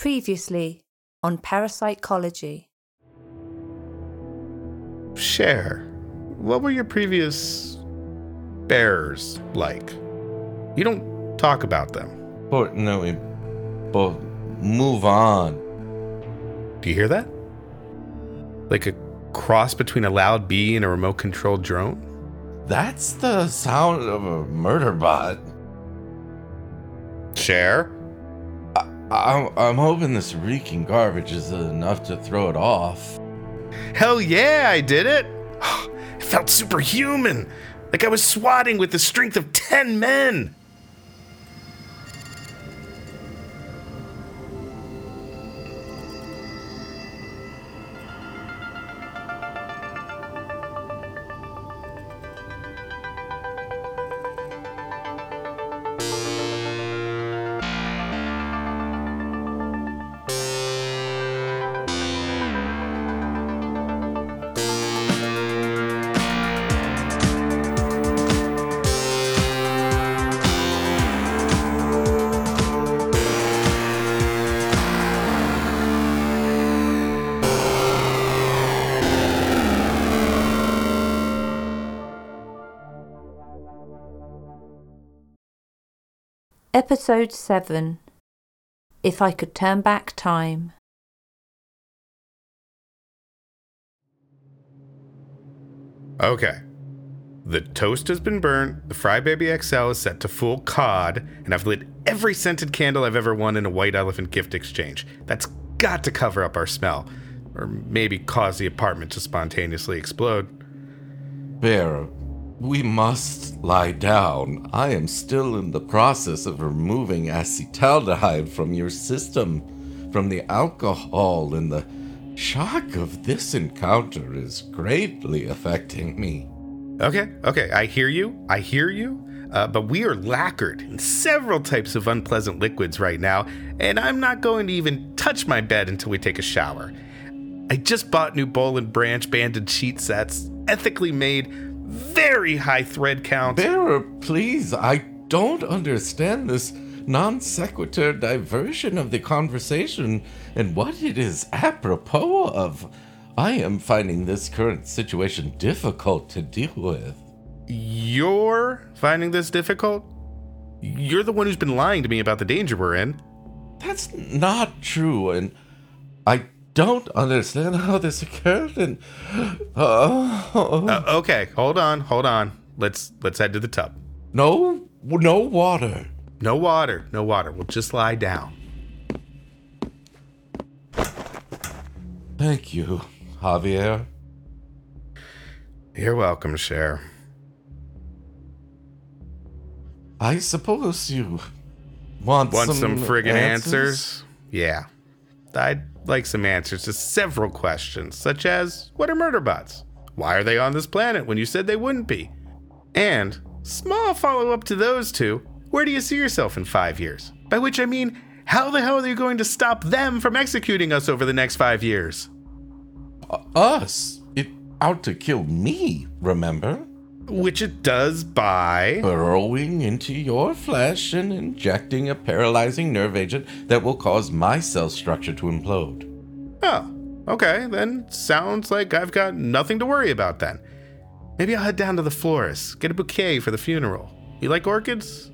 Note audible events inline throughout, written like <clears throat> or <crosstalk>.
Previously on Parapsychology. Cher. What were your previous bears like? You don't talk about them. Fortunately, but move on. Do you hear that? Like a cross between a loud bee and a remote controlled drone? That's the sound of a murder bot. Cher? I'm, I'm hoping this reeking garbage is enough to throw it off. Hell yeah, I did it! <sighs> It felt superhuman! Like I was swatting with the strength of 10 men! Episode 7 If I Could Turn Back Time. Okay. The toast has been burnt, the Fry Baby XL is set to full cod, and I've lit every scented candle I've ever won in a white elephant gift exchange. That's got to cover up our smell, or maybe cause the apartment to spontaneously explode. Bear, we must lie down. I am still in the process of removing acetaldehyde from your system, from the alcohol, and the shock of this encounter is greatly affecting me. Okay, okay, I hear you, I hear you. Uh, but we are lacquered in several types of unpleasant liquids right now, and I'm not going to even touch my bed until we take a shower. I just bought new Boll and Branch banded sheet sets, ethically made, very high thread count. Bearer, please, I don't understand this non sequitur diversion of the conversation and what it is apropos of. I am finding this current situation difficult to deal with. You're finding this difficult? You're the one who's been lying to me about the danger we're in. That's not true, and I don't understand how this occurred. And uh, Uh, okay, hold on, hold on. Let's let's head to the tub. no, no water. No water, no water. We'll just lie down. Thank you, Javier. You're welcome, Cher. I suppose you want, Want some, friggin' answers? Yeah. I'd like some answers to several questions, such as what are murder bots? Why are they on this planet when you said they wouldn't be? And, small follow up to those two, where do you see yourself in five years? By which I mean, how the hell are you going to stop them from executing us over the next five years? Uh, us? It out to kill me, remember? Which it does by. Burrowing into your flesh and injecting a paralyzing nerve agent that will cause my cell structure to implode. Oh, okay, then sounds like I've got nothing to worry about then. Maybe I'll head down to the florist, get a bouquet for the funeral. You like orchids?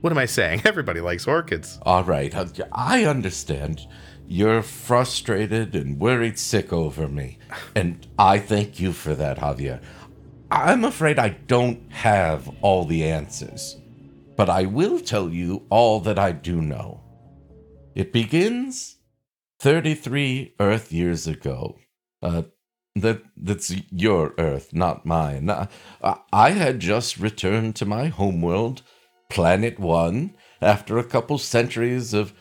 What am I saying? <laughs> Everybody likes orchids. All right, I understand. You're frustrated and worried sick over me. And I thank you for that, Javier. I'm afraid I don't have all the answers, but I will tell you all that I do know. It begins 33 Earth years ago. Uh, that that's your Earth, not mine. Uh, I had just returned to my homeworld, Planet One, after a couple centuries of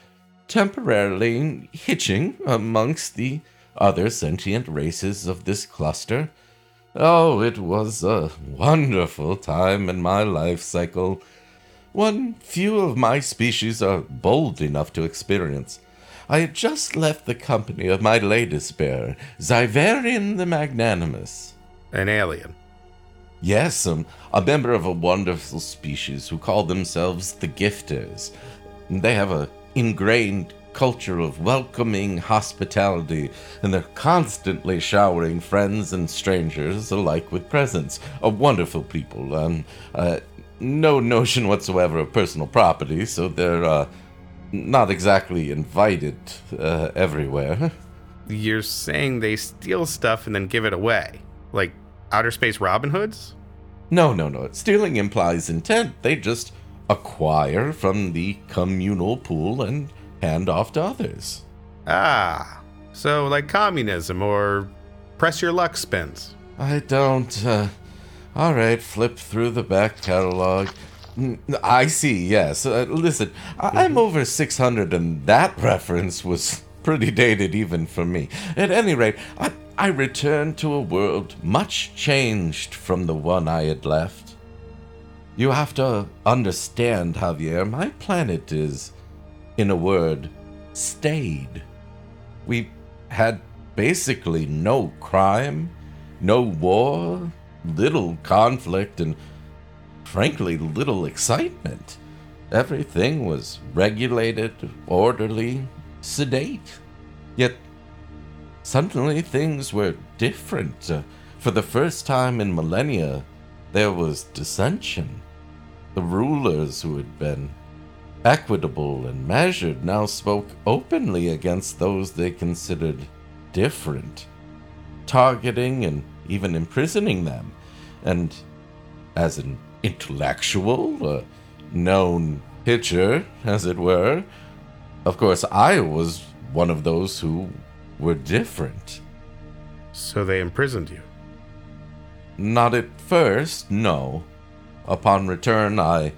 temporarily hitching amongst the other sentient races of this cluster. Oh, it was a wonderful time in my life cycle. One few of my species are bold enough to experience. I had just left the company of my latest bear, Zyverian the Magnanimous. An alien. Yes, um, a member of a wonderful species who call themselves the Gifters. They have a ingrained culture of welcoming hospitality, and they're constantly showering friends and strangers alike with presents. A wonderful people, and uh, no notion whatsoever of personal property, so they're uh, not exactly invited uh, everywhere. You're saying they steal stuff and then give it away? Like outer space Robin Hoods? No, no, no. Stealing implies intent. They just acquire from the communal pool and hand off to others. Ah, so like communism or press your luck spins. I don't. Uh, all right, flip through the back catalog. I see, yes. Uh, listen, I- I'm over 600, and that reference was pretty dated even for me. At any rate, I, I returned to a world much changed from the one I had left. You have to understand, Javier, my planet is, in a word, staid. We had basically no crime, no war, little conflict, and frankly, little excitement. Everything was regulated, orderly, sedate. Yet, suddenly things were different. Uh, for the first time in millennia, there was dissension. The rulers who had been equitable and measured now spoke openly against those they considered different, targeting and even imprisoning them. And as an intellectual, a known pitcher, as it were, of course, I was one of those who were different. So they imprisoned you. Not at first, no. Upon return, I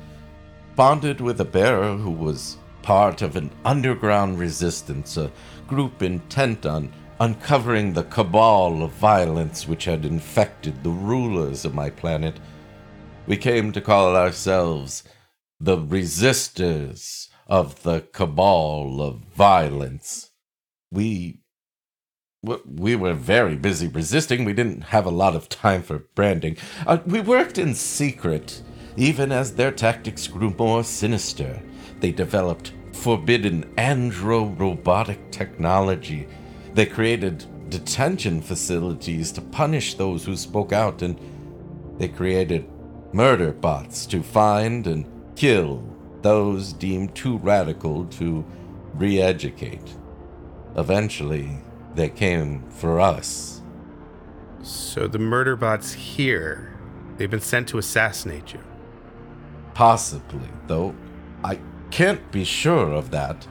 bonded with a bearer who was part of an underground resistance, a group intent on uncovering the cabal of violence which had infected the rulers of my planet. We came to call ourselves the resistors of the cabal of violence. We we were very busy resisting. We didn't have a lot of time for branding. Uh, we worked in secret, even as their tactics grew more sinister. They developed forbidden andro robotic technology. They created detention facilities to punish those who spoke out, and they created murder bots to find and kill those deemed too radical to re educate. Eventually, they came for us. So the murder bots here, they've been sent to assassinate you. Possibly, though I can't be sure of that.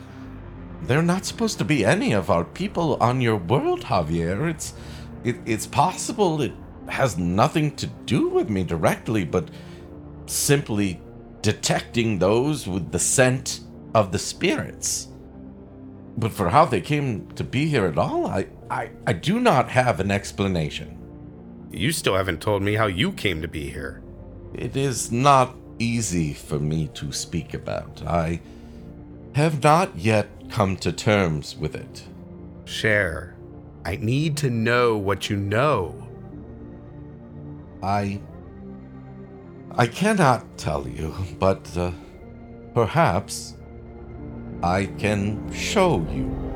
They're not supposed to be any of our people on your world, Javier. It's it, it's possible it has nothing to do with me directly, but simply detecting those with the scent of the spirits. But for how they came to be here at all, I, I, I do not have an explanation. You still haven't told me how you came to be here. It is not easy for me to speak about. I have not yet come to terms with it. Cher. I need to know what you know. I. I cannot tell you, but uh, perhaps I can show you.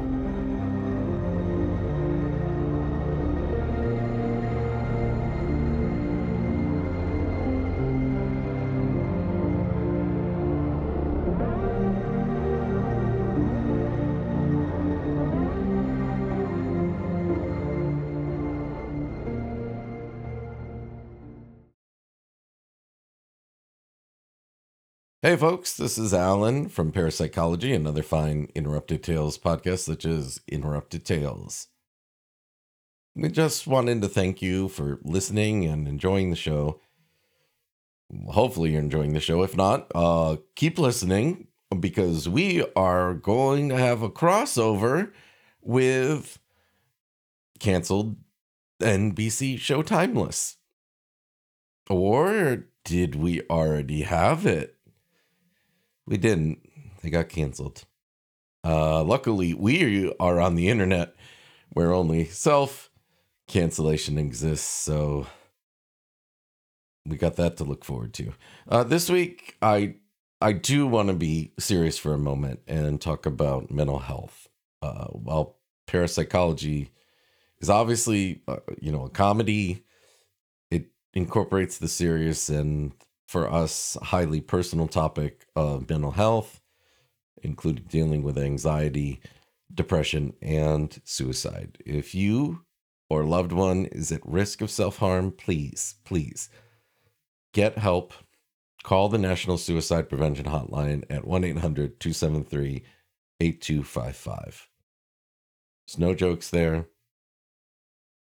Hey, folks, this is Alan from Parapsychology, another fine Interrupted Tales podcast, such as Interrupted Tales. We just wanted to thank you for listening and enjoying the show. Hopefully, you're enjoying the show. If not, uh, keep listening because we are going to have a crossover with canceled NBC show Timeless. Or did we already have it? We didn't. They got canceled. Uh, luckily, we are on the internet where only self cancellation exists, so we got that to look forward to. Uh, this week, I I do want to be serious for a moment and talk about mental health. Uh, while parapsychology is obviously, uh, you know, a comedy, it incorporates the serious and for us highly personal topic of mental health, including dealing with anxiety, depression, and suicide. If you or loved one is at risk of self harm, please, please get help. Call the National Suicide Prevention Hotline at 1 800 273 8255. There's no jokes there.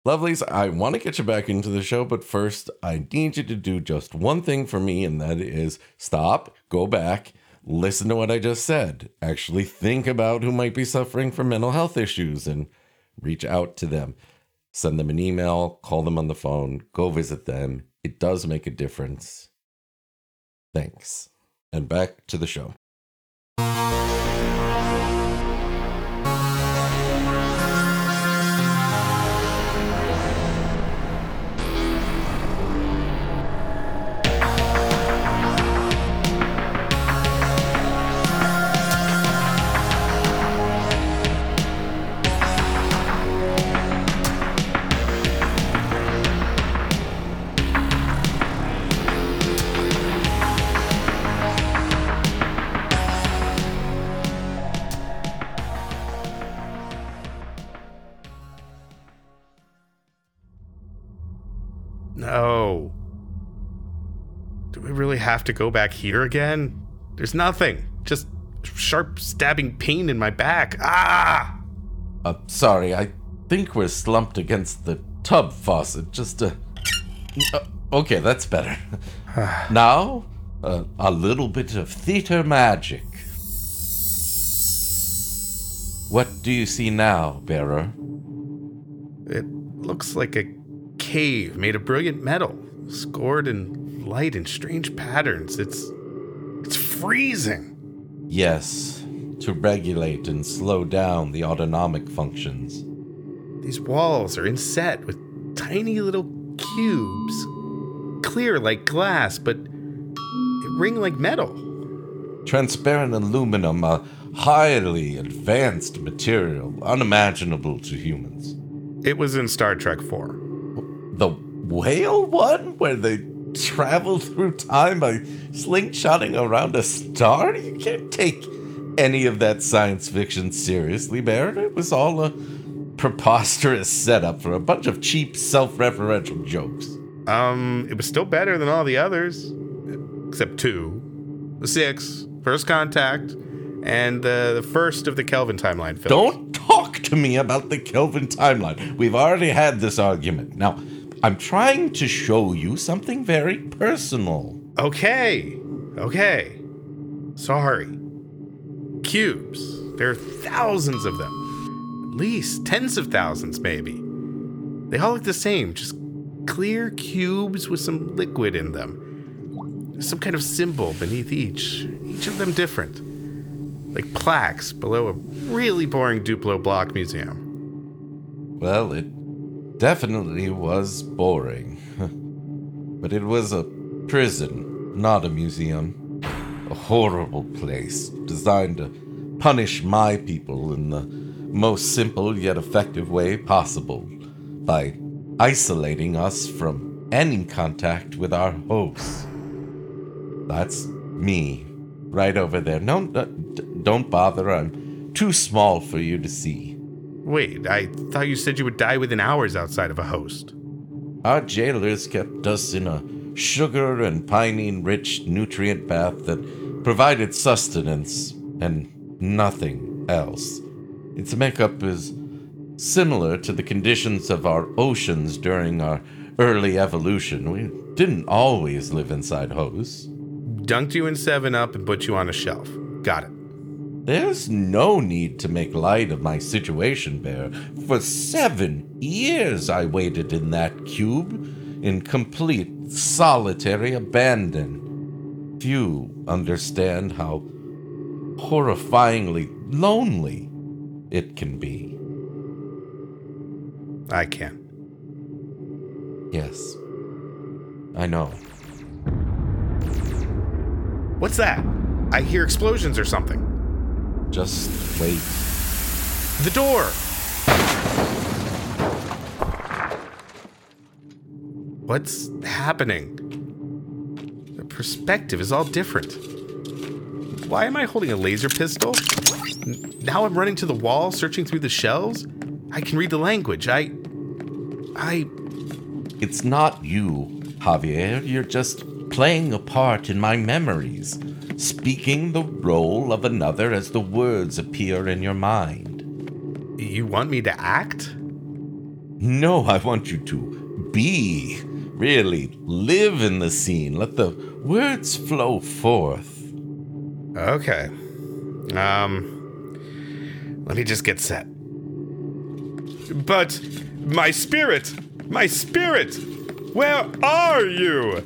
Lovelies, I want to get you back into the show, but first, I need you to do just one thing for me, and that is stop, go back, listen to what I just said. Actually, think about who might be suffering from mental health issues and reach out to them. Send them an email, call them on the phone, go visit them. It does make a difference. Thanks. And back to the show. Have to go back here again? There's nothing. Just sharp stabbing pain in my back. Ah! Uh, sorry, I think we're slumped against the tub faucet. Just a. uh okay, that's better. <sighs> now, uh, a little bit of theater magic. What do you see now, bearer? It looks like a cave made of brilliant metal, scored in light in strange patterns. It's it's freezing. Yes, to regulate and slow down the autonomic functions. These walls are inset with tiny little cubes, clear like glass, but ring like metal. Transparent aluminum, a highly advanced material, unimaginable to humans. It was in Star Trek 4 the whale one where they travel through time by slingshotting around a star? You can't take any of that science fiction seriously, Barrett. It was all a preposterous setup for a bunch of cheap, self-referential jokes. Um, it was still better than all the others, except two, the six, First Contact, and uh, the first of the Kelvin timeline films. Don't talk to me about the Kelvin timeline. We've already had this argument. Now, I'm trying to show you something very personal. Okay. Okay. Sorry. Cubes. There are thousands of them. At least tens of thousands, maybe. They all look the same, just clear cubes with some liquid in them. Some kind of symbol beneath each, each of them different. Like plaques below a really boring Duplo block museum. Well, it definitely was boring. <laughs> but it was a prison, not a museum. A horrible place designed to punish my people in the most simple yet effective way possible by isolating us from any contact with our hosts. That's me, right over there. No, don't bother. I'm too small for you to see. Wait, I thought you said you would die within hours outside of a host. Our jailers kept us in a sugar and pinene rich nutrient bath that provided sustenance and nothing else. Its makeup is similar to the conditions of our oceans during our early evolution. We didn't always live inside hosts. Dunked you in 7 Up and put you on a shelf. Got it. There's no need to make light of my situation, Bear. For seven years I waited in that cube, in complete solitary abandon. Few understand how horrifyingly lonely it can be. I can. Yes. I know. What's that? I hear explosions or something. Just wait. The door! What's happening? The perspective is all different. Why am I holding a laser pistol? Now I'm running to the wall, searching through the shelves. I can read the language. I. I. It's not you, Javier. You're just playing a part in my memories, speaking the role of another as the words appear in your mind. You want me to act? No, I want you to be. Really, live in the scene. Let the words flow forth. Okay. Um. Let me just get set. But my spirit! My spirit! Where are you?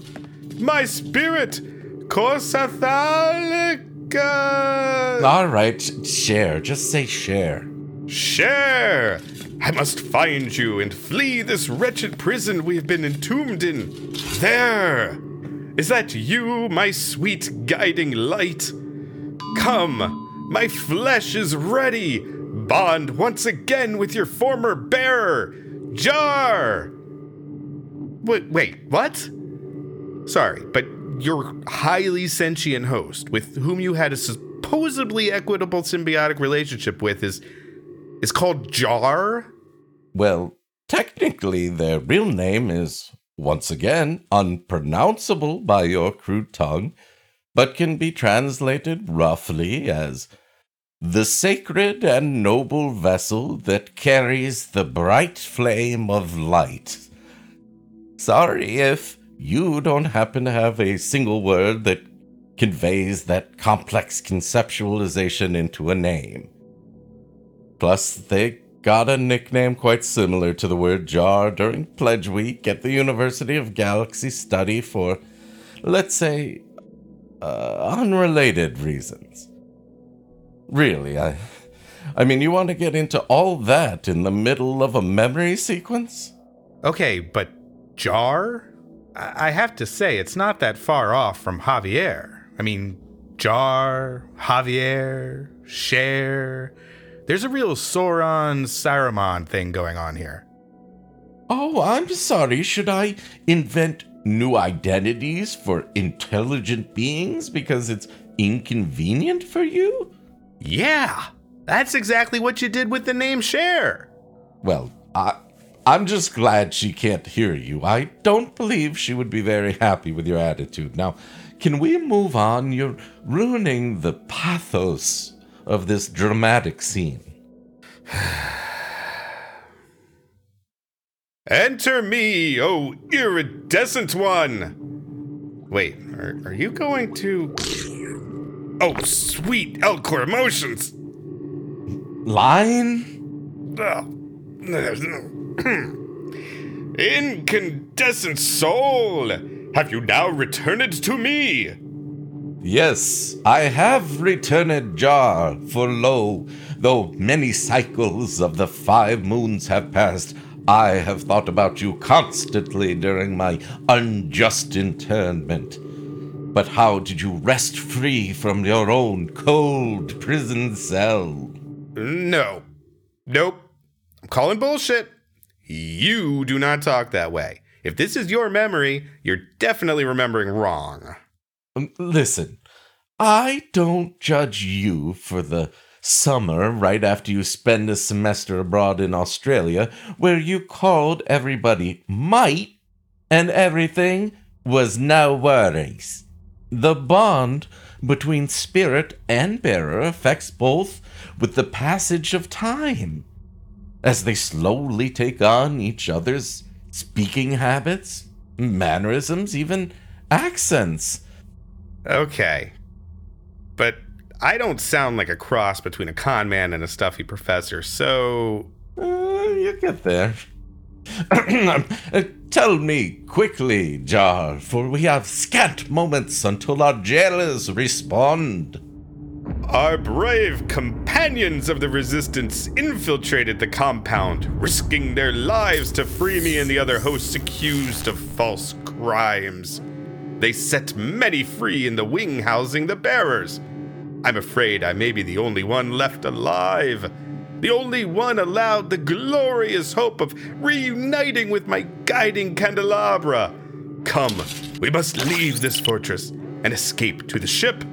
My spirit! Corsathalica! All right, Cher. Just say Cher. Cher! I must find you and flee this wretched prison we have been entombed in. There! Is that you, my sweet guiding light? Come, my flesh is ready. Bond once again with your former bearer, Jar! Wait, wait, what? Sorry, but your highly sentient host, with whom you had a supposedly equitable symbiotic relationship with, is is called Jar? Well, technically, their real name is, once again, unpronounceable by your crude tongue, but can be translated roughly as the sacred and noble vessel that carries the bright flame of light. Sorry if you don't happen to have a single word that conveys that complex conceptualization into a name. Plus, they got a nickname quite similar to the word jar during Pledge Week at the University of Galaxy Study for, let's say, uh, unrelated reasons. Really, I. I mean, you want to get into all that in the middle of a memory sequence? Okay, but Jar? I have to say, it's not that far off from Javier. I mean, Jar, Javier, Cher. There's a real Sauron Saruman thing going on here. Oh, I'm sorry. Should I invent new identities for intelligent beings because it's inconvenient for you? Yeah, that's exactly what you did with the name Cher. Well, I. I'm just glad she can't hear you. I don't believe she would be very happy with your attitude. Now, can we move on? You're ruining the pathos of this dramatic scene. <sighs> Enter me, O iridescent one! Wait, are, are you going to. <sniffs> Oh, sweet Elcor emotions! Line? Oh. <clears throat> Incandescent soul! Have you now returned to me? Yes, I have returned Jar, for lo, though many cycles of the five moons have passed, I have thought about you constantly during my unjust internment. But how did you wrest free from your own cold prison cell? No. Nope. I'm calling bullshit. You do not talk that way. If this is your memory, you're definitely remembering wrong. Um, Listen, I don't judge you for the summer right after you spend a semester abroad in Australia where you called everybody might and everything was no worries. The bond between spirit and bearer affects both with the passage of time as they slowly take on each other's speaking habits, mannerisms, even accents. Okay. But I don't sound like a cross between a con man and a stuffy professor, so. Uh, you get there. <clears throat> Uh, Tell me quickly, Jar, for we have scant moments until our jailers respond. Our brave companions of the Resistance infiltrated the compound, risking their lives to free me and the other hosts accused of false crimes. They set many free in the wing housing the bearers. I'm afraid I may be the only one left alive. The only one allowed the glorious hope of reuniting with my guiding candelabra. Come, we must leave this fortress and escape to the ship.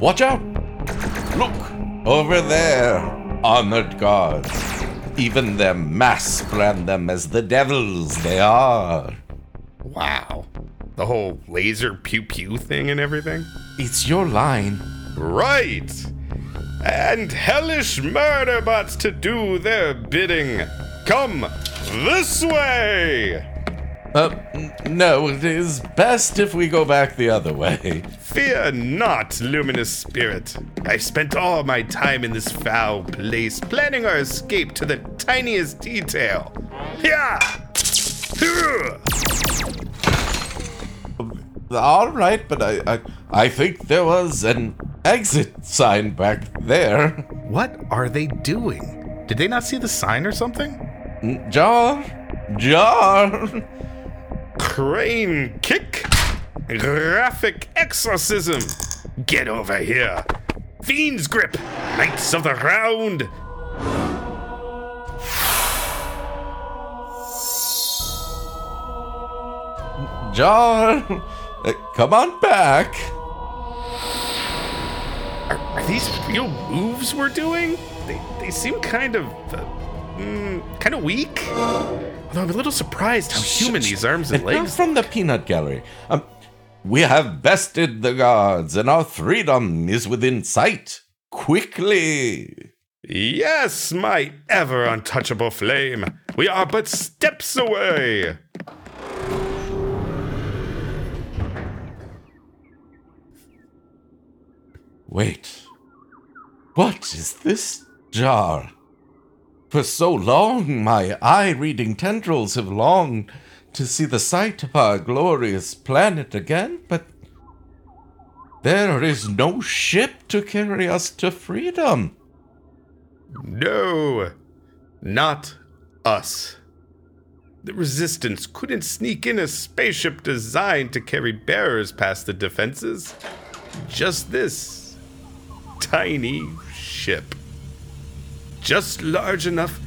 Watch out! Look! Over there! Honored gods. Even their mass brand them as the devils they are. Wow. The whole laser pew pew thing and everything? It's your line. Right! And hellish murder bots to do their bidding. Come this way! Uh, no, it is best if we go back the other way. Fear not, luminous spirit. I've spent all my time in this foul place, planning our escape to the tiniest detail. Yeah! All right, but I, I, I think there was an exit sign back there. What are they doing? Did they not see the sign or something? N- Jar, jar. Crane kick! Graphic exorcism! Get over here! Fiend's grip! Knights of the round! Jar, uh, come on back. Are, are these real moves we're doing? They, they seem kind of. Uh, mm, kind of weak. Although I'm a little surprised how human these arms and legs. from the peanut gallery. Um, we have bested the gods, and our freedom is within sight. Quickly. Yes, my ever untouchable flame. We are but steps away. Wait. What is this jar? For so long, my eye reading tendrils have longed to see the sight of our glorious planet again, but there is no ship to carry us to freedom. No, not us. The Resistance couldn't sneak in a spaceship designed to carry bearers past the defenses. Just this tiny ship. Just large enough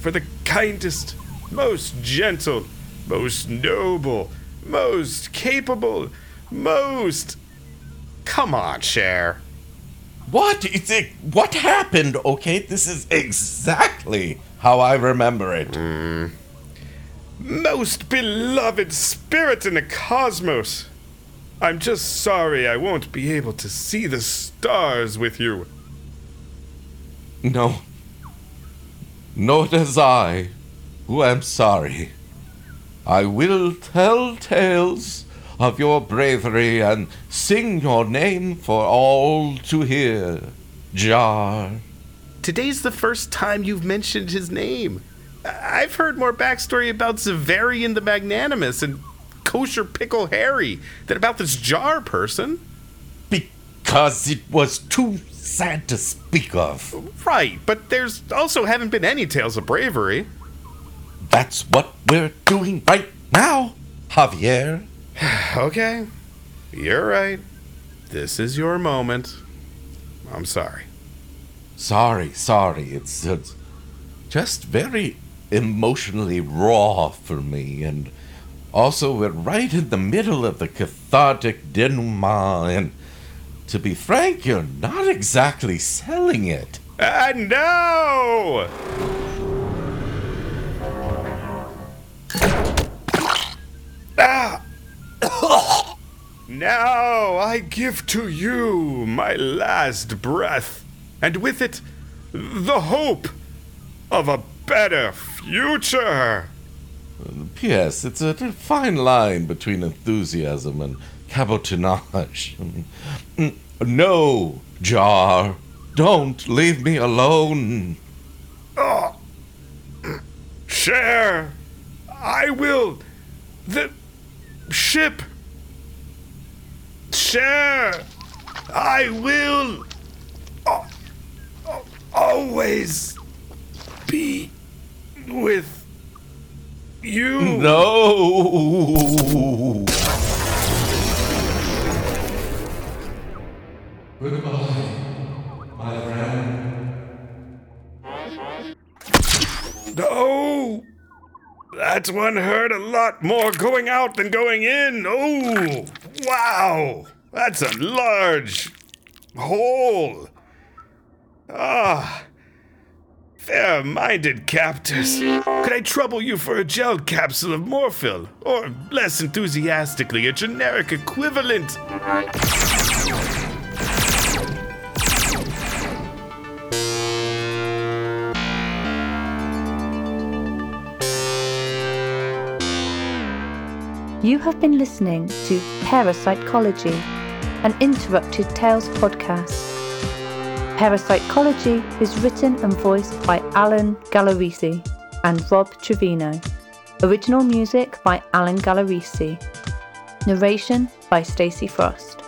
for the kindest, most gentle, most noble, most capable, most. Come on, Cher. What is it? What happened? Okay, this is exactly how I remember it. Hmm. most beloved spirit in the cosmos. I'm just sorry I won't be able to see the stars with you. No. Nor does I, who am sorry. I will tell tales of your bravery and sing your name for all to hear. Jar. Today's the first time you've mentioned his name. I- I've heard more backstory about Zavarian the Magnanimous and Kosher Pickle Harry than about this jar person. Because it was too sad to speak of. Right, but there's also haven't been any tales of bravery. That's what we're doing right now, Javier. <sighs> Okay, you're right. This is your moment. I'm sorry. Sorry, sorry. It's, it's just very emotionally raw for me. And also, we're right in the middle of the cathartic denouement. And to be frank, you're not exactly selling it. And now! Ah! now I give to you my last breath, and with it, the hope of a better future. P.S. It's a fine line between enthusiasm and cabotinage. <laughs> No, Jar. Don't leave me alone. <clears throat> Cher! I will. The ship. Cher. I will uh, always be with you. No. No! That's one hurt a lot more going out than going in. Oh, wow! That's a large hole. Ah. Fair minded captors. Could I trouble you for a gel capsule of Morphil? Or, less enthusiastically, a generic equivalent? You have been listening to Parapsychology, an Interrupted Tales podcast. Parapsychology is written and voiced by Alan Gallerisi and Rob Trevino. Original music by Alan Gallerisi. Narration by Stacey Frost.